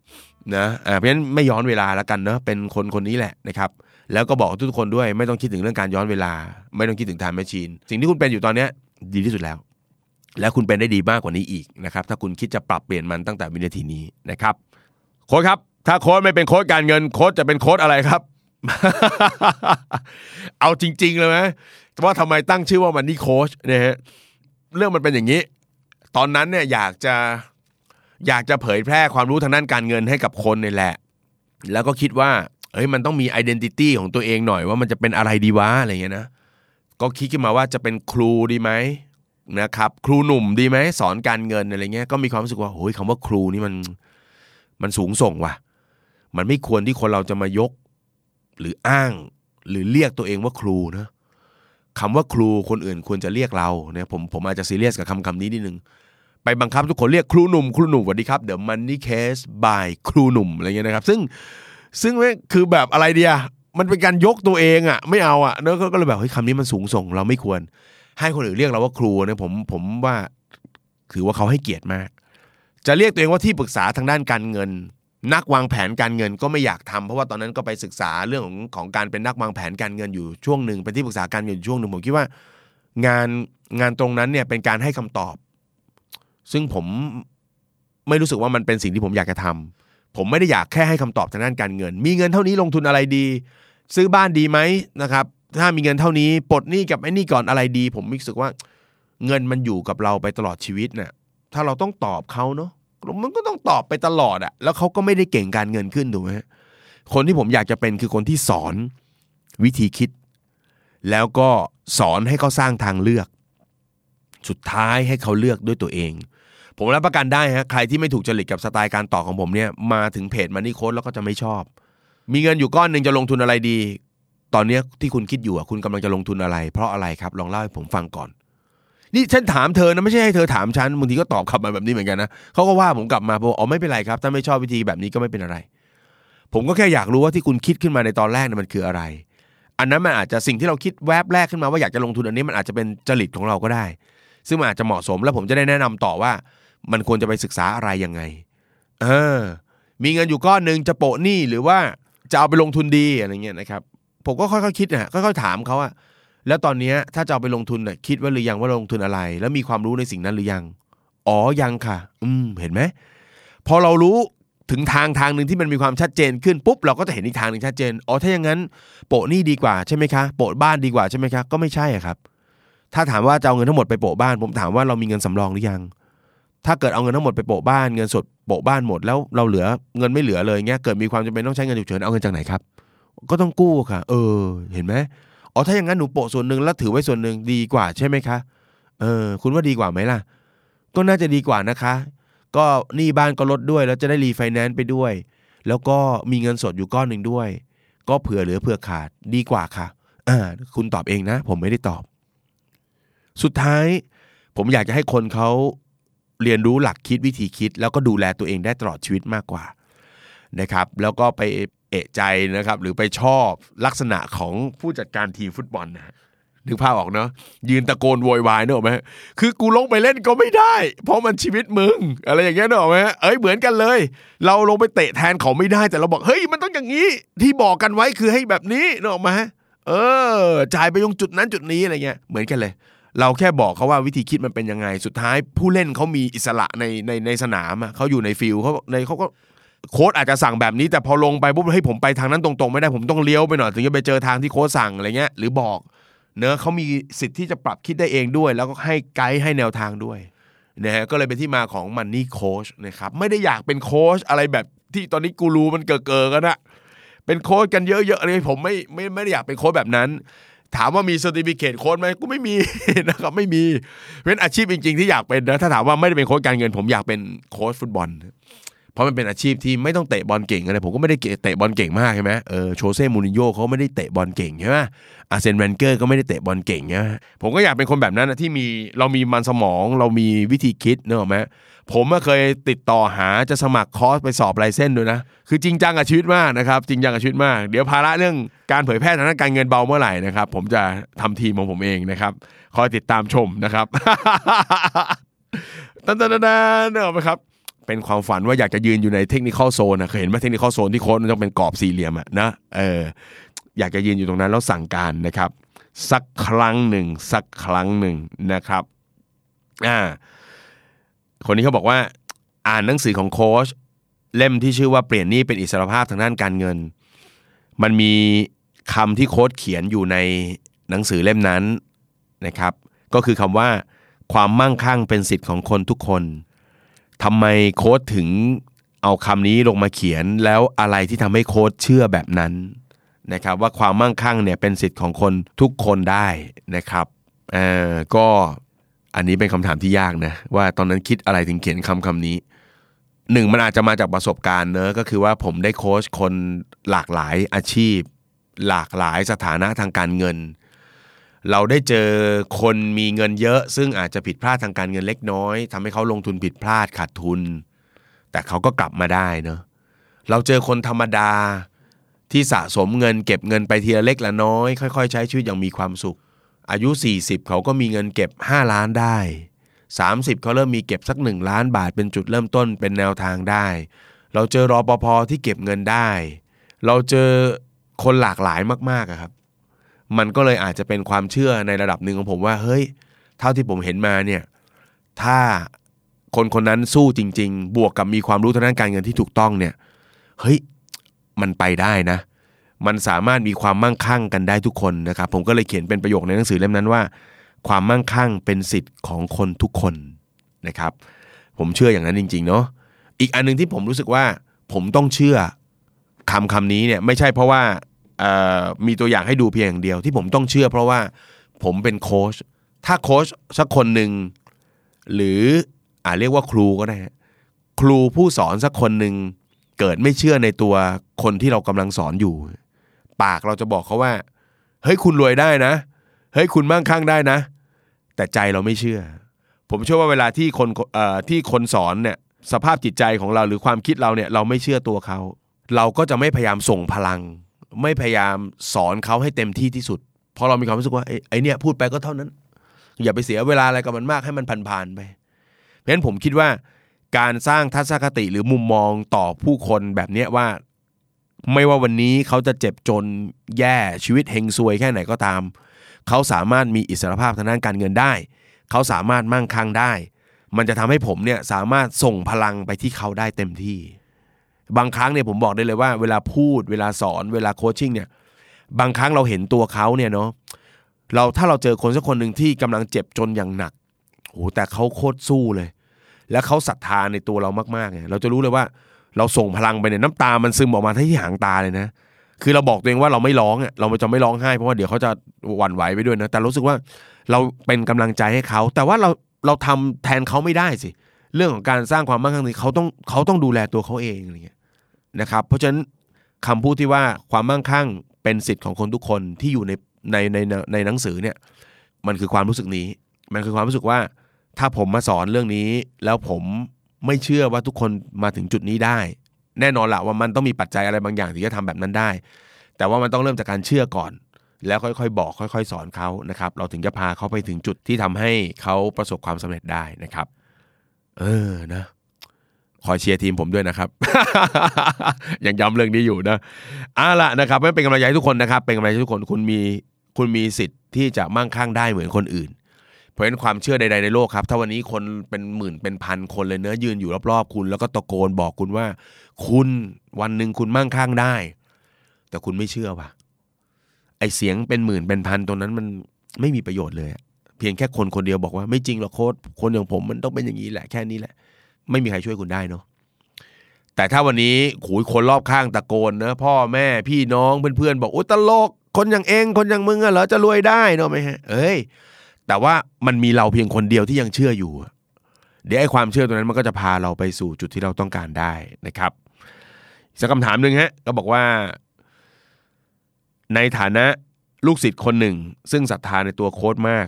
นะอ่าเพราะฉะนั้นไม่ย้อนเวลาแล้วกันเนาะเป็นคนคนนี้แหละนะครับแล้วก็บอกทุกคนด้วยไม่ต้องคิดถึงเรื่องการย้อนเวลา ไม่ต้องคิดถึง time machine สิ่งที่คุณเป็นอยู่ตอนเนี้ยดีที่สุดแล้ว และคุณเป็นได้ดีมากกว่านี้อีกนะครับถ้าคุณคิดจะปรับเปลี่ยนมันตั้งแต่วินาทีนี้นะครับโค้ชครับ ถ้าโค้ชไม่เป็นโค้ชการเงินโค้ชจะเป็นโค้ชอะไรครับ เอาจริง ๆ เลยไหมว่าทำไมตั้งชื่อว่า Money Coach เนี่ยฮะเรื่องมันเป็นอย่างนี้ ตอนนั้นเนี่ยอยากจะ อยากจะเผยแพร่ความรู้ทางด้านการเงินให้กับคนนี่แหละ แล้วก็คิดว่าเฮ้ยมันต้องมีไอดีนิตี้ของตัวเองหน่อยว่ามันจะเป็นอะไรดีวะอะไรเงี้ยนะก็คิดขึ้นมาว่าจะเป็นครูดีไหมนะครับครูหนุ่มดีไหมสอนการเงินอะไรเงี้ยก็มีความรู้สึกว่าโอ้ยคำว่าครูนี่มันมันสูงส่งว่ะ มันไม่ควรที่คนเราจะมายก หรืออ้าง หรือเรียกตัวเองว่าครูนะคำว่าครูคนอื่นควรจะเรียกเราเนี่ยผมผมอาจจะซีเรียสกับคำคำนี้นิดนึง ไปบังคับทุกคนเรียกครูหนุ่มครูหนุ่มสวัสดีครับเดี๋ยวมันนี่เคส by ครูหนุ่มอะไรเงี้ยนะครับ ซึ่งซึ่งแม่งคือแบบอะไรเดียมันเป็นการยกตัวเองอะไม่เอาอะเนอะก็เลยแบบเฮ้ยคำนี้มันสูงส่งเราไม่ควร ให้คนอื่นเรียกเราว่าครูเนี่ยผมผมว่าถือว่าเขาให้เกียรติมาก จะเรียกตัวเองว่าที่ปรึกษาทางด้านการเงิน นักวางแผนการเงินก็ไม่อยากทำเพราะว่าตอนนั้นก็ไปศึกษาเรื่องของของการเป็นนักวางแผนการเงินอยู่ช่วงหนึ่งเป็นที่ปรึกษาการเงินช่วงหนึ่งผมคิดว่า งานงานตรงนั้นเนี่ยเป็นการให้คำตอบ ซึ่งผมไม่รู้สึกว่ามันเป็นสิ่งที่ผมอยากจะทำผมไม่ได้อยากแค่ให้คำตอบทางด้านการเงิน มีเงินเท่านี้ลงทุนอะไรดี ซื้อบ้านดีไหมนะครับ ถ้ามีเงินเท่านี้ปลดหนี้กับไอ้นี่ก่อนอะไรดี ผมรู้สึกว่า เงินมันอยู่กับเราไปตลอดชีวิตเนะ่ะถ้าเราต้องตอบเขาเนาะมันก็ต้องตอบไปตลอดอะแล้วเขาก็ไม่ได้เก่งการเงินขึ้นถูกไหมคนที่ผมอยากจะเป็นคือคนที่สอนวิธีคิด แล้วก็สอนให้เขาสร้างทางเลือก สุดท้ายให้เขาเลือกด้วยตัวเอง ผมรับประกันได้ฮะใครที่ไม่ถูกจริตกับสไตล์การต่อของผมเนี่ยมาถึงเพจมันนี่โค้ดแล้วก็จะไม่ชอบ มีเงินอยู่ก้อนหนึ่งจะลงทุนอะไรดี ตอนนี้ที่คุณคิดอยู่คุณกำลังจะลงทุนอะไร เพราะอะไรครับลองเล่าให้ผมฟังก่อน นี่ฉันถามเธอนะไม่ใช่ให้เธอถามฉันบางทีก็ตอบกลับมาแบบนี้เหมือนกันนะเขาก็ว่าผมกลับมาบอกอ๋อไม่เป็นไรครับ ถ้าไม่ชอบวิธีแบบนี้ก็ไม่เป็นอะไร ผมก็แค่อยากรู้ว่าที่คุณคิดขึ้นมาในตอนแรกเนี่ยมันคืออะไรอันนั้นมันอาจจะสิ่งที่เราคิดแวบแรกขึ้นมาว่าอยากจะลงทุนอันนี้มันอาจจะเป็นจริตของเราก็ได้ ซึ่งมันอาจจะเหมาะสมแล้วผมจะได้แนะนำต่อว่า มันควรจะไปศึกษาอะไรยังไง เออ มีเงินอยู่ก้อนหนึ่งจะโปะหนี้หรือว่าจะเอาไปลงทุนดีอะไรเงี้ยนะครับ ผมก็ค่อยๆคิดนะค่อยๆถามเขาอะแล้วตอนนี้ถ้าจะเอาไปลงทุนน่ะคิดว่าหรือยังว่าลงทุนอะไร แล้วมีความรู้ในสิ่งนั้นหรือยัง อ๋อยังค่ะ อืม เห็นไหมพอเรารู้ถึงทางทางหนึ่งที่มันมีความชัดเจนขึ้นปุ๊บเราก็จะเห็นอีกทางหนึ่งชัดเจนอ๋อถ้าอย่างนั้น โปะนี้ดีกว่าใช่ไหมคะโปะบ้านดีกว่าใช่ไหมคะก็ไม่ใช่ครับ ถ้าถามว่าจะเอาเงินทั้งหมดไปโปะบ้าน ผมถามว่าเรามีเงินสำรองหรือยัง ถ้าเกิดเอาเงินทั้งหมดไปโปะบ้านเงินสดโปะบ้านหมดแล้วเราเหลือเงินไม่เหลือเลยเงี้ยเกิดมีความจำเป็นต้องใช้เงินฉุกเฉินเอาเงินจากไหนครับ ก็ต้องกู้ค่ะ เออ เห็นไหมอ๋อถ้าอย่างนั้นหนูโปะส่วนหนึ่งแล้วถือไว้ส่วนหนึ่งดีกว่าใช่ไหมคะเออ คุณว่าดีกว่าไหมล่ะ ก็น่าจะดีกว่านะคะ ก็หนี้บ้านก็ลดด้วยแล้วจะได้รีไฟแนนซ์ไปด้วย แล้วก็มีเงินสดอยู่ก้อนหนึ่งด้วย ก็เผื่อเหลือเผื่อขาดดีกว่าค่ะอ่าคุณตอบเองนะ ผมไม่ได้ตอบ สุดท้ายผมอยากจะให้คนเขา เรียนรู้หลักคิดวิธีคิด แล้วก็ดูแลตัวเองได้ตลอดชีวิตมากกว่านะครับ แล้วก็ไปเอะใจนะครับ หรือไปชอบลักษณะของผู้จัดการทีมฟุตบอลนะนึกภาพออกเนาะยืนตะโกนโวยวายเนอะไหมคือกูลงไปเล่นก็ไม่ได้ เพราะมันชีวิตมึง อะไรอย่างเงี้ยเนอะไหมเอ้ยเหมือนกันเลย เราลงไปเตะแทนเขาไม่ได้แต่เราบอกเฮ้ยมันต้องอย่างนี้ ที่บอกกันไว้คือให้แบบนี้เนอะไหมเออ จ่ายไปตรงจุดนั้นจุดนี้อะไรเงี้ยเหมือนกันเลย เราแค่บอกเขาว่าวิธีคิดมันเป็นยังไง สุดท้ายผู้เล่นเขามีอิสระในในในสนามเขาอยู่ในฟิลเขาในเขาก็โค้ชอาจจะสั่งแบบนี้แต่พอลงไปปุ๊บให้ผมไปทางนั้นตรงๆ ไม่ได้ผมต้องเลี้ยวไปหน่อยถึงจะไปเจอทางที่โค้ชสั่งอะไรเงี้ยหรือบอก เนอะเขามีสิทธิ์ที่จะปรับคิดได้เองด้วย แล้วก็ให้ไกด์ให้แนวทางด้วยนะฮะก็เลยเป็นที่มาของมันนี่โค้ชนะครับไม่ได้อยากเป็นโค้ชอะไรแบบที่ตอนนี้กูรูมันเกิดเกิกันอะเป็นโค้ชกันเยอะๆเลยผมไม่ไม่ไม่ได้อยากเป็นโค้ชแบบนั้น ถามว่ามี certificate โค้ชไหมกูไม่มีนะครับไม่มีเป็นอาชีพจริง ๆ ที่อยากเป็นนะถ้าถามว่าไม่ได้เป็นโค้ชการเงิน ผมอยากเป็นโค้ชฟุตบอล เพราะมันเป็นอาชีพที่ไม่ต้องเตะบอลเก่งอะไรผมก็ไม่ได้เตะบอลเก่งมากใช่ไหมเออโชเซ่มูรินโญ่เขาไม่ได้เตะบอลเก่งใช่ไหมอาร์แซนเวนเกอร์ก็ไม่ได้เตะบอลเก่งใช่ไหมผมก็อยากเป็นคนแบบนั้นนะที่มีเรามีมันสมองเรามีวิธีคิดเนอะไหม ผมเคยติดต่อหาจะสมัครคอร์สไปสอบ license ด้วยนะ คือจริงจังกับชีวิตมากนะครับ จริงจังกับชีวิตมาก เดี๋ยวภาระเรื่องการเผยแพร่ทางด้านการเงินเบาเมื่อไหร่นะครับ ผมจะทำทีมของผมเองนะครับ คอยติดตามชมนะครับตันตันตันเนอะไหมครับเป็นความฝันว่าอยากจะยืนอยู่ใน technical zone นะเคยเห็นไหม technical zone ที่โค้ชมันต้องเป็นกรอบสี่เหลี่ยมอะนะเอออยากจะยืนอยู่ตรงนั้นแล้วสั่งการนะครับ สักครั้งหนึ่งสักครั้งหนึ่งนะครับอ่า คนนี้เขาบอกว่า อ่านหนังสือของโค้ชเล่มที่ชื่อว่าเปลี่ยนหนี้เป็นอิสรภาพทางด้านการเงิน มันมีคำที่โค้ชเขียนอยู่ในหนังสือเล่มนั้นนะครับ ก็คือคำว่าความมั่งคั่งเป็นสิทธิ์ของคนทุกคนทำไมโค้ดถึงเอาคำนี้ลงมาเขียนแล้วอะไรที่ทำให้โค้ดเชื่อแบบนั้นนะครับ ว่าความมั่งคั่งเนี่ยเป็นสิทธิ์ของคนทุกคนได้นะครับเอ่อก็ อันนี้เป็นคำถามที่ยากนะว่าตอนนั้นคิดอะไรถึงเขียนคำคำนี้หนึ่งมันอาจจะมาจากประสบการณ์เนอะก็คือว่าผมได้โค้ชคนหลากหลายอาชีพ หลากหลายสถานะทางการเงิน เราได้เจอคนมีเงินเยอะ ซึ่งอาจจะผิดพลาดทางการเงินเล็กน้อยทำให้เขาลงทุนผิดพลาดขาดทุน แต่เขาก็กลับมาได้เนอะเราเจอคนธรรมดาที่สะสมเงิน เก็บเงินไปทีละเล็กละน้อย ค่อย ๆ ใช้ชีวิตอย่างมีความสุข อายุ 40 เขาก็มีเงินเก็บ 5 ล้านได้ 30 เขาเริ่มมีเก็บสัก 1 ล้านบาทเป็นจุดเริ่มต้นเป็นแนวทางได้ เราเจอรอปภที่เก็บเงินได้ เราเจอคนหลากหลายมากๆครับ มันก็เลยอาจจะเป็นความเชื่อในระดับหนึ่งของผมว่าเฮ้ยเท่าที่ผมเห็นมาเนี่ยถ้าคนคนนั้นสู้จริง ๆ บวกกับมีความรู้ทางด้านการเงินที่ถูกต้องเนี่ยเฮ้ยมันไปได้นะ มันสามารถมีความมั่งคั่งกันได้ทุกคนนะครับ ผมก็เลยเขียนเป็นประโยคในหนังสือเล่มนั้นว่า ความมั่งคั่งเป็นสิทธิ์ของคนทุกคนนะครับ ผมเชื่ออย่างนั้นจริง ๆ เนาะอีกอันหนึงที่ผมรู้สึกว่า ผมต้องเชื่อคำคำนี้เนี่ยไม่ใช่เพราะว่ามีตัวอย่างให้ดูเพียงอย่างเดียวที่ผมต้องเชื่อ เพราะว่าผมเป็นโค้ชถ้าโค้ชสักคนหนึ่งหรืออ่าเรียกว่าครูก็ได้ครูผู้สอนสักคนหนึ่งเกิดไม่เชื่อในตัวคนที่เรากำลังสอนอยู่ ปากเราจะบอกเขาว่าเฮ้ยคุณรวยได้นะเฮ้ยคุณมั่งคั่งได้นะ แต่ใจเราไม่เชื่อ ผมเชื่อว่าเวลาที่คนที่คนสอนเนี่ยสภาพจิตใจของเราหรือความคิดเราเนี่ยเราไม่เชื่อตัวเขา เราก็จะไม่พยายามส่งพลัง ไม่พยายามสอนเขาให้เต็มที่ที่สุด เพราะเรามีความรู้สึกว่าไอ้เนี่ยพูดไปก็เท่านั้น อย่าไปเสียเวลาอะไรกับมันมากให้มันผ่านๆไปเพราะฉะนั้นผมคิดว่าการสร้างทัศนคติหรือมุมมองต่อผู้คนแบบนี้ว่า ไม่ว่าวันนี้เขาจะเจ็บจนแย่ชีวิตเฮงซวยแค่ไหนก็ตาม เขาสามารถมีอิสรภาพทางด้านการเงินได้ เขาสามารถมั่งคั่งได้ มันจะทำให้ผมเนี่ยสามารถส่งพลังไปที่เขาได้เต็มที่ บางครั้งเนี่ยผมบอกได้เลยว่า เวลาพูด เวลาสอน เวลาโคชชิ่งเนี่ย บางครั้งเราเห็นตัวเขาเนี่ยเนาะเราถ้าเราเจอคนสักคนหนึ่งที่กำลังเจ็บจนอย่างหนักโอ้แต่เขาโคตรสู้เลย แล้วเขาศรัทธาในตัวเรามากๆเนี่ยเราจะรู้เลยว่า เราส่งพลังไปเนี่ยน้ำตามันซึมออกมาที่หางตาเลยนะ คือเราบอกตัวเองว่าเราไม่ร้องอะเราจะไม่ร้องไห้เพราะว่าเดี๋ยวเขาจะหวั่นไหวไปด้วยนะ แต่รู้สึกว่าเราเป็นกำลังใจให้เขา แต่ว่าเราเราทำแทนเขาไม่ได้สิ เรื่องของการสร้างความมั่งคั่งนี้เขาต้องเขาต้องดูแลตัวเขาเองอะไรเงี้ยนะครับ เพราะฉะนั้นคำพูดที่ว่าความมั่งคั่งเป็นสิทธิ์ของคนทุกคนที่อยู่ในในในในในหนังสือเนี่ย มันคือความรู้สึกนี้ มันคือความรู้สึกว่าถ้าผมมาสอนเรื่องนี้แล้วผม ไม่เชื่อว่าทุกคนมาถึงจุดนี้ได้ แน่นอนละว่ามันต้องมีปัจจัยอะไรบางอย่างที่จะทำแบบนั้นได้ แต่ว่ามันต้องเริ่มจากการเชื่อก่อน แล้วค่อยๆ บอกค่อย ๆ สอนเขานะครับ เราถึงจะพาเขาไปถึงจุดที่ทำให้เขาประสบความสำเร็จได้นะครับ เออนะคอยเชียร์ทีมผมด้วยนะครับ ยังย้ำเรื่องนี้อยู่นะเอาละนะครับไม่เป็นกำลังใจให้ทุกคนนะครับ เป็นกำลังใจให้ทุกคนคุณมีคุณมีสิทธิ์ที่จะมั่งคั่งได้เหมือนคนอื่น เพราะฉะนั้นความเชื่อใดๆในโลกครับ ถ้าวันนี้คนเป็นหมื่นเป็นพันคนเลยเนื้อยืนอยู่รอบๆ คุณ แล้วก็ตะโกนบอกคุณว่า คุณวันหนึ่งคุณมั่งคั่งได้ แต่คุณไม่เชื่อว่ะไอเสียงเป็นหมื่นเป็นพันตรงนั้นมันไม่มีประโยชน์เลย เพียงแค่คนคนเดียวบอกว่าไม่จริงหรอกโค้ดคนอย่างผมมันต้องเป็นอย่างนี้แหละแค่นี้แหละ ไม่มีใครช่วยคุณได้เนาะแต่ถ้าวันนี้ขูยคนรอบข้างตะโกนนะพ่อแม่พี่น้องเพื่อนๆบอกโอ้ตลกคนอย่างเองคนอย่างมึงอะเหรอจะรวยได้เนาะไหมฮะ เอ้ย แต่ว่ามันมีเราเพียงคนเดียวที่ยังเชื่ออยู่ เดี๋ยวไอ้ความเชื่อตัวนั้นมันก็จะพาเราไปสู่จุดที่เราต้องการได้นะครับสักคำถามหนึ่งฮะก็บอกว่า ในฐานะลูกศิษย์คนหนึ่ง ซึ่งศรัทธาในตัวโค้ดมาก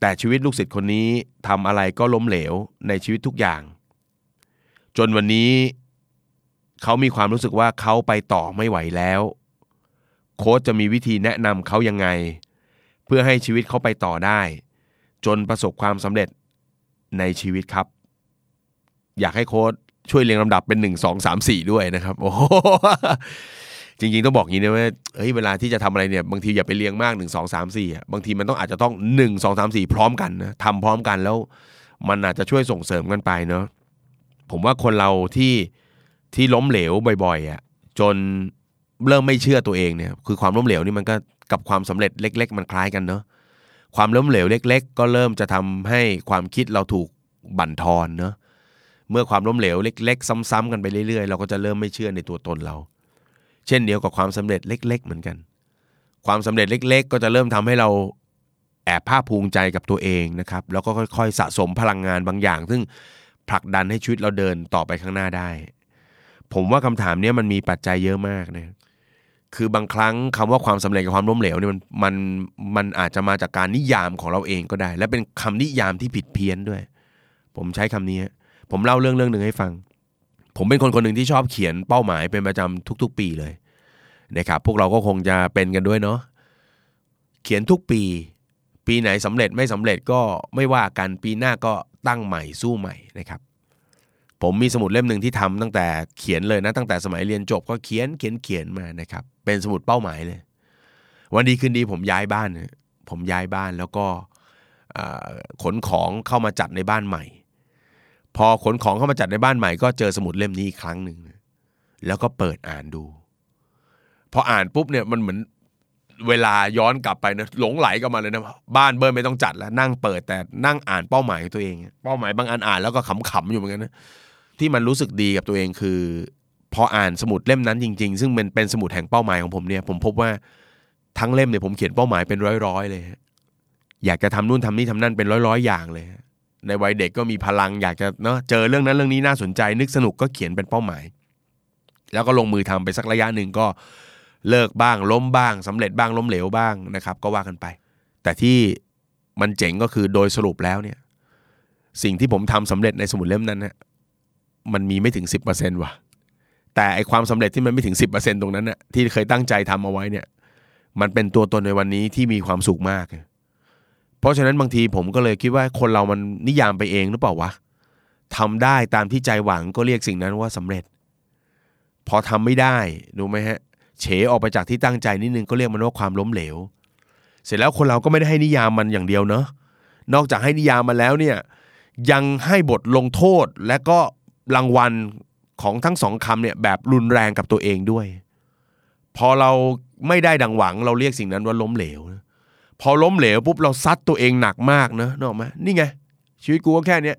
แต่ชีวิตลูกศิษย์คนนี้ทำอะไรก็ล้มเหลวในชีวิตทุกอย่าง จนวันนี้เขามีความรู้สึกว่าเขาไปต่อไม่ไหวแล้ว โค้ชจะมีวิธีแนะนำเขายังไง พื่อให้ชีวิตเขาไปต่อได้ จนประสบความสำเร็จในชีวิตครับ อยากให้โค้ชช่วยเรียงลำดับเป็นหนึ่งสองสามสี่ด้วยนะครับโอ้โหจริงๆ ต้องบอกงี้นะว่าเฮ้ยเวลาที่จะทำอะไรเนี่ยบางทีอย่าไปเรียงมากหนึ่งสองสามสี่บางทีมันต้องอาจจะต้องหนึ่งสองสามสี่พร้อมกันนะทำพร้อมกันแล้ว มันอาจจะช่วยส่งเสริมกันไปเนาะผมว่าคนเราที่ที่ล้มเหลวบ่อยๆอะจน เริ่มไม่เชื่อตัวเองเนี่ยคือความล้มเหลวนี่มันก็กับความสำเร็จเล็ก ๆ มันคล้ายกันเนาะความล้มเหลวเล็ก ๆ ก็เริ่มจะทำให้ความคิดเราถูกบั่นทอนเนาะเมื่อความล้มเหลวเล็ก ๆ ซ้ำๆกันไปเรื่อยๆ เราก็จะเริ่มไม่เชื่อในตัวตนเรา เช่นเดียวกับความสำเร็จเล็ก ๆ เหมือนกัน ความสำเร็จเล็ก ๆ ก็จะเริ่มทำให้เราแอบภาคภูมิใจกับตัวเองนะครับแล้วก็ค่อยๆ สะสมพลังงานบางอย่าง ซึ่งผลักดันให้ชีวิตเราเดินต่อไปข้างหน้าได้ ผมว่าคำถามนี้มันมีปัจจัยเยอะมากนะ คือบางครั้งคำว่าความสำเร็จกับความล้มเหลวเนี่ยมันมันมันอาจจะมาจากการนิยามของเราเองก็ได้ และเป็นคำนิยามที่ผิดเพี้ยนด้วย ผมใช้คำนี้ ผมเล่าเรื่องเรื่องหนึ่งให้ฟัง ผมเป็นคนคนหนึ่งที่ชอบเขียนเป้าหมายเป็นประจำทุก ๆ ปีเลยนะครับพวกเราก็คงจะเป็นกันด้วยเนาะเขียนทุกปี ปีไหนสำเร็จไม่สำเร็จก็ไม่ว่ากันปีหน้าก็ตั้งใหม่สู้ใหม่นะครับ ผมมีสมุดเล่มหนึ่งที่ทำตั้งแต่เขียนเลยนะตั้งแต่สมัยเรียนจบก็เขียนเขียนเขียนมานะครับเป็นสมุดเป้าหมายเลย วันดีคืนดีผมย้ายบ้าน ผมย้ายบ้านแล้วก็ขนของเข้ามาจัดในบ้านใหม่ พอขนของเข้ามาจัดในบ้านใหม่ ก็เจอสมุดเล่มนี้อีกครั้งหนึ่งแล้วก็เปิดอ่านดู พออ่านปุ๊บเนี่ยมันเหมือนเวลาย้อนกลับไปนะหลงไหลกับมาเลยนะบ้านเบิร์ไม่ต้องจัดแล้วนั่งเปิดแต่นั่งอ่านเป้าหมายตัวเอง เป้าหมายบางอันอ่านแล้วก็ขำๆอยู่เหมือนกันนะ ที่มันรู้สึกดีกับตัวเองคือ พออ่านสมุดเล่มนั้นจริง ๆ ซึ่งเป็นเป็นสมุดแห่งเป้าหมายของผมเนี่ยผมพบว่าทั้งเล่มเนี่ยผมเขียนเป้าหมายเป็นร้อยๆเลยอยากจะทำนู่นทำนี่ทำนั่นเป็นร้อยๆอย่างเลย ในวัยเด็กก็มีพลังอยากจะเนาะเจอเรื่องนั้นเรื่องนี้น่าสนใจ นึกสนุกก็เขียนเป็นเป้าหมาย แล้วก็ลงมือทำไปสักระยะหนึ่งก็เลิกบ้างล้มบ้างสำเร็จบ้างล้มเหลวบ้างนะครับ ก็ว่ากันไป แต่ที่มันเจ๋งก็คือโดยสรุปแล้วเนี่ย สิ่งที่ผมทำสำเร็จในสมุดเล่มนั้นนะ มันมีไม่ถึงสิบเปอร์เซ็นต์ว่ะ แต่ไอความสำเร็จที่มันไม่ถึงสิบเปอร์เซ็นตรงนั้นนะที่เคยตั้งใจทำเอาไว้เนี่ย มันเป็นตัวตนในวันนี้ที่มีความสุขมาก เพราะฉะนั้นบางทีผมก็เลยคิดว่าคนเรามันนิยามไปเองหรือเปล่าวะทำได้ตามที่ใจหวังก็เรียกสิ่งนั้นว่าสำเร็จ พอทำไม่ได้ดูไหมฮะเฉออกไปจากที่ตั้งใจนิดนึงก็เรียกมันว่าความล้มเหลว เสร็จแล้วคนเราก็ไม่ได้ให้นิยามมันอย่างเดียวเนาะนอกจากให้นิยามมันแล้วเนี่ยยังให้บทลงโทษและก็ รางวัลของทั้งสองคำเนี่ยแบบรุนแรงกับตัวเองด้วย พอเราไม่ได้ดังหวังเราเรียกสิ่งนั้นว่าล้มเหลวพอล้มเหลวปุ๊บเราซัดตัวเองหนักมากนะนอกไหมนี่ไง ชีวิตกูก็แค่เนี้ย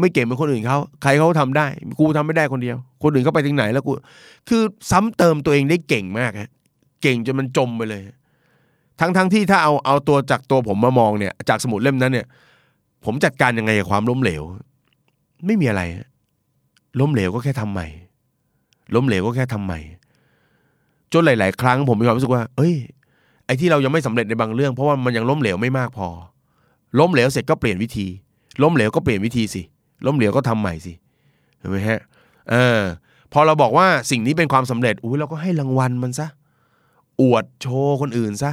ไม่เก่งเหมือนคนอื่นเขาใครเขาทำได้ กูทำไม่ได้คนเดียว คนอื่นเขาไปถึงไหนแล้วกูคือซ้ำเติมตัวเองได้เก่งมากฮะเก่งจนมันจมไปเลย ทั้งทั้งที่ถ้าเอาเอาตัวจากตัวผมมามองเนี่ย จากสมุดเล่มนั้นเนี่ย ผมจัดการยังไงกับความล้มเหลว ไม่มีอะไร ล้มเหลวก็แค่ทำใหม่ ล้มเหลวก็แค่ทำใหม่ จนหลาย ๆ ครั้งผมมีความรู้สึกว่า เอ้ย ไอ้ที่เรายังไม่สำเร็จในบางเรื่อง เพราะว่ามันยังล้มเหลวไม่มากพอ ล้มเหลวเสร็จก็เปลี่ยนวิธี ล้มเหลวก็เปลี่ยนวิธีสิ ล้มเหลวก็ทำใหม่สิ เห็นไหมฮะ เออ พอเราบอกว่าสิ่งนี้เป็นความสำเร็จ อุ้ยเราก็ให้รางวัลมันซะ อวดโชว์คนอื่นซะ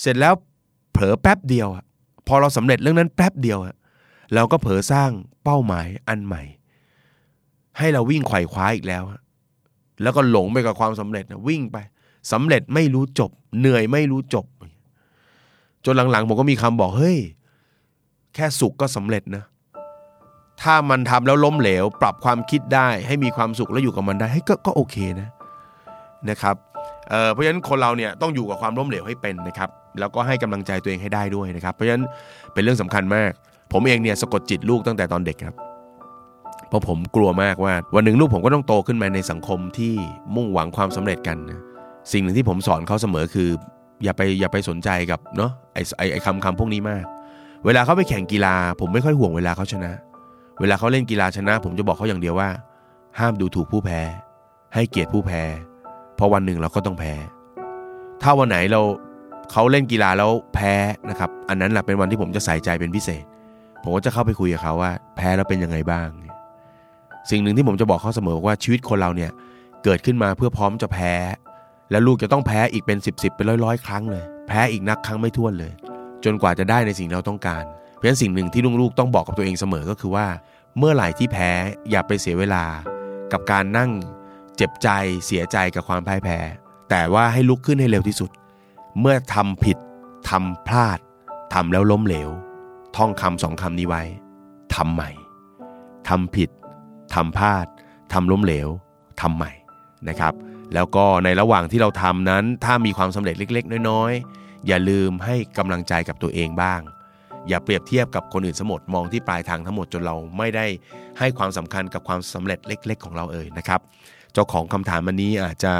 เสร็จแล้วเผลอแป๊บเดียวอะพอเราสำเร็จเรื่องนั้นแป๊บเดียวอะเราก็เผลอสร้างเป้าหมายอันใหม่ ให้เราวิ่งไขว่คว้าอีกแล้ว แล้วก็หลงไปกับความสำเร็จนะวิ่งไปสำเร็จไม่รู้จบ เหนื่อยไม่รู้จบ จนหลังๆผมก็มีคำบอกเฮ้ยแค่สุขก็สำเร็จนะ ถ้ามันทำแล้วล้มเหลว ปรับความคิดได้ ให้มีความสุขแล้วอยู่กับมันได้ให้ก็ก็โอเคนะนะครับเเพราะฉะนั้นคนเราเนี่ยต้องอยู่กับความล้มเหลวให้เป็นนะครับ แล้วก็ให้กำลังใจตัวเองให้ได้ด้วยนะครับ เพราะฉะนั้นเป็นเรื่องสำคัญมาก ผมเองเนี่ยสะกดจิตลูกตั้งแต่ตอนเด็กครับ เพราะผมกลัวมากว่าวันหนึ่งลูกผมก็ต้องโตขึ้นมาในสังคมที่มุ่งหวังความสำเร็จกันนะสิ่งหนึ่งที่ผมสอนเขาเสมอคือ อย่าไปอย่าไปสนใจกับเนาะไอ้ไอ้คำคำพวกนี้มาก เวลาเขาไปแข่งกีฬา ผมไม่ค่อยห่วงเวลาเขาชนะ เวลาเขาเล่นกีฬาชนะ ผมจะบอกเขาอย่างเดียวว่า ห้ามดูถูกผู้แพ้ ให้เกียรติผู้แพ้ เพราะวันหนึ่งเราก็ต้องแพ้ ถ้าวันไหนเราเขาเล่นกีฬาแล้วแพ้นะครับ อันนั้นแหละเป็นวันที่ผมจะใส่ใจเป็นพิเศษ ผมก็จะเข้าไปคุยกับเขาว่า แพ้แล้วเป็นยังไงบ้าง สิ่งหนึ่งที่ผมจะบอกเขาเสมอว่าชีวิตคนเราเนี่ยเกิดขึ้นมาเพื่อพร้อมจะแพ้ และลูกจะต้องแพ้อีกเป็นสิบสเป็นร้อยร้อยครั้งเลย แพ้อีกนักครั้งไม่ถ้วนเลย จนกว่าจะได้ในสิ่งเราต้องการ เพราะฉะนั้นสิ่งหนึ่งที่ลูกๆต้องบอกกับตัวเองเสมอก็คือว่า เมื่อไหร่ที่แพ้อย่าไปเสียเวลา กับการนั่งเจ็บใจเสียใจกับความพ่ายแพ้ แต่ว่าให้ลุกขึ้นให้เร็วที่สุด เมื่อทำผิดทำพลาดทำแล้วล้มเหลว ท่องคำสองคำนี้ไว้ทำใหม่ทำผิด ทำพลาดทำล้มเหลวทำใหม่นะครับ แล้วก็ในระหว่างที่เราทำนั้น ถ้ามีความสำเร็จเล็ก ๆ น้อยๆ อย่าลืมให้กำลังใจกับตัวเองบ้าง อย่าเปรียบเทียบกับคนอื่นสมดมองที่ปลายทางทั้งหมดจนเราไม่ได้ให้ความสำคัญกับความสำเร็จเล็ก ๆ ของเราเอ่ยนะครับ เจ้าของคำถามวันนี้อาจจะ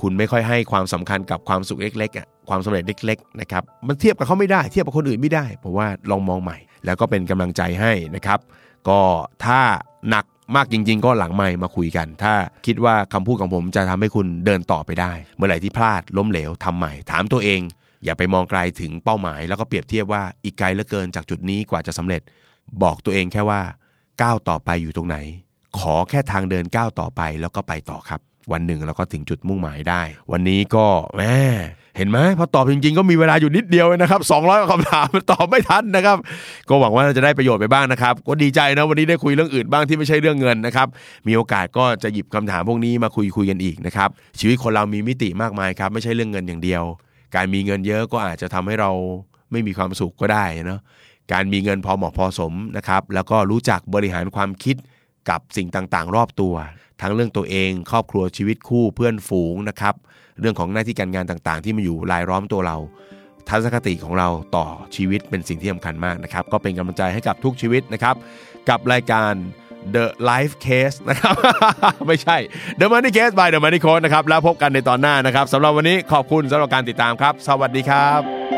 คุณไม่ค่อยให้ความสำคัญกับความสุขเล็กๆความสำเร็จเล็กๆนะครับ มันเทียบกับเขาไม่ได้ เทียบกับคนอื่นไม่ได้ เพราะว่าลองมองใหม่ แล้วก็เป็นกำลังใจให้นะครับ ก็ถ้าหนักมากจริง ๆ ก็หลังไมค์มาคุยกัน ถ้าคิดว่าคำพูดของผมจะทำให้คุณเดินต่อไปได้ เมื่อไหร่ที่พลาดล้มเหลวทำใหม่ ถามตัวเอง อย่าไปมองไกลถึงเป้าหมาย แล้วก็เปรียบเทียบว่าอีกไกลเหลือเกินจากจุดนี้กว่าจะสำเร็จ บอกตัวเองแค่ว่าก้าวต่อไปอยู่ตรงไหน ขอแค่ทางเดินก้าวต่อไปแล้วก็ไปต่อครับ วันหนึ่งเราก็ถึงจุดมุ่งหมายได้ วันนี้ก็แหม เห็นไหมพอตอบจริงๆ ก็มีเวลาอยู่นิดเดียวนะครับ200คำถามตอบไม่ทันนะครับ ก็หวังว่าจะได้ประโยชน์ไปบ้างนะครับ ก็ดีใจนะวันนี้ได้คุยเรื่องอื่นบ้างที่ไม่ใช่เรื่องเงินนะครับ มีโอกาสก็จะหยิบคำถามพวกนี้มาคุยคุยกันอีกนะครับ ชีวิตคนเรามีมิติมากมายครับไม่ใช่เรื่องเงินอย่างเดียว การมีเงินเยอะก็อาจจะทำให้เราไม่มีความสุขก็ได้เนาะการมีเงินพอเหมาะพอสมนะครับ แล้วก็รู้จักบริหารความคิดกับสิ่งต่างๆ รอบตัว ทั้งเรื่องตัวเอง ครอบครัวชีวิตคู่เพื่อนฝูงนะครับ เรื่องของหน้าที่การงานต่างๆ ที่มาอยู่รายล้อมตัวเรา ทัศนคติของเราต่อชีวิตเป็นสิ่งที่สำคัญมากนะครับ ก็เป็นกำลังใจให้กับทุกชีวิตนะครับ กับรายการ The Life Case นะครับ ไม่ใช่ The Money Case by The Money Coach นะครับ แล้วพบกันในตอนหน้านะครับสำหรับวันนี้ขอบคุณสำหรับการติดตามครับ สวัสดีครับ